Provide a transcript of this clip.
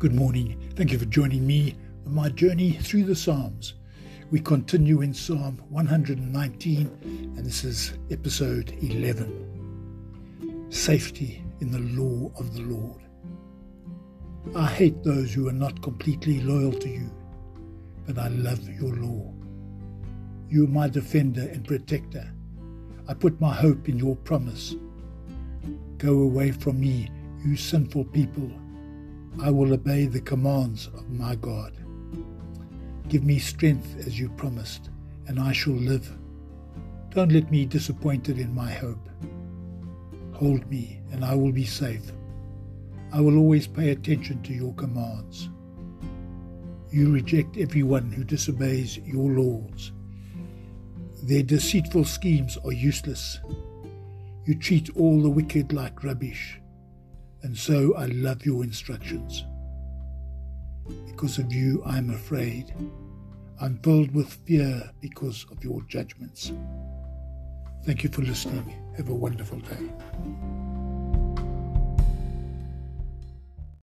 Good morning. Thank you for joining me on my journey through the Psalms. We continue in Psalm 119, and this is episode 11 Safety in the Law of the Lord. I hate those who are not completely loyal to you, but I love your law. You are my defender and protector. I put my hope in your promise. Go away from me, you sinful people. I will obey the commands of my God. Give me strength as you promised, and I shall live. Don't let me be disappointed in my hope. Hold me, and I will be safe. I will always pay attention to your commands. You reject everyone who disobeys your laws. Their deceitful schemes are useless. You treat all the wicked like rubbish, and so I love your instructions. Because of you, I am afraid. I'm filled with fear because of your judgments. Thank you for listening. Have a wonderful day.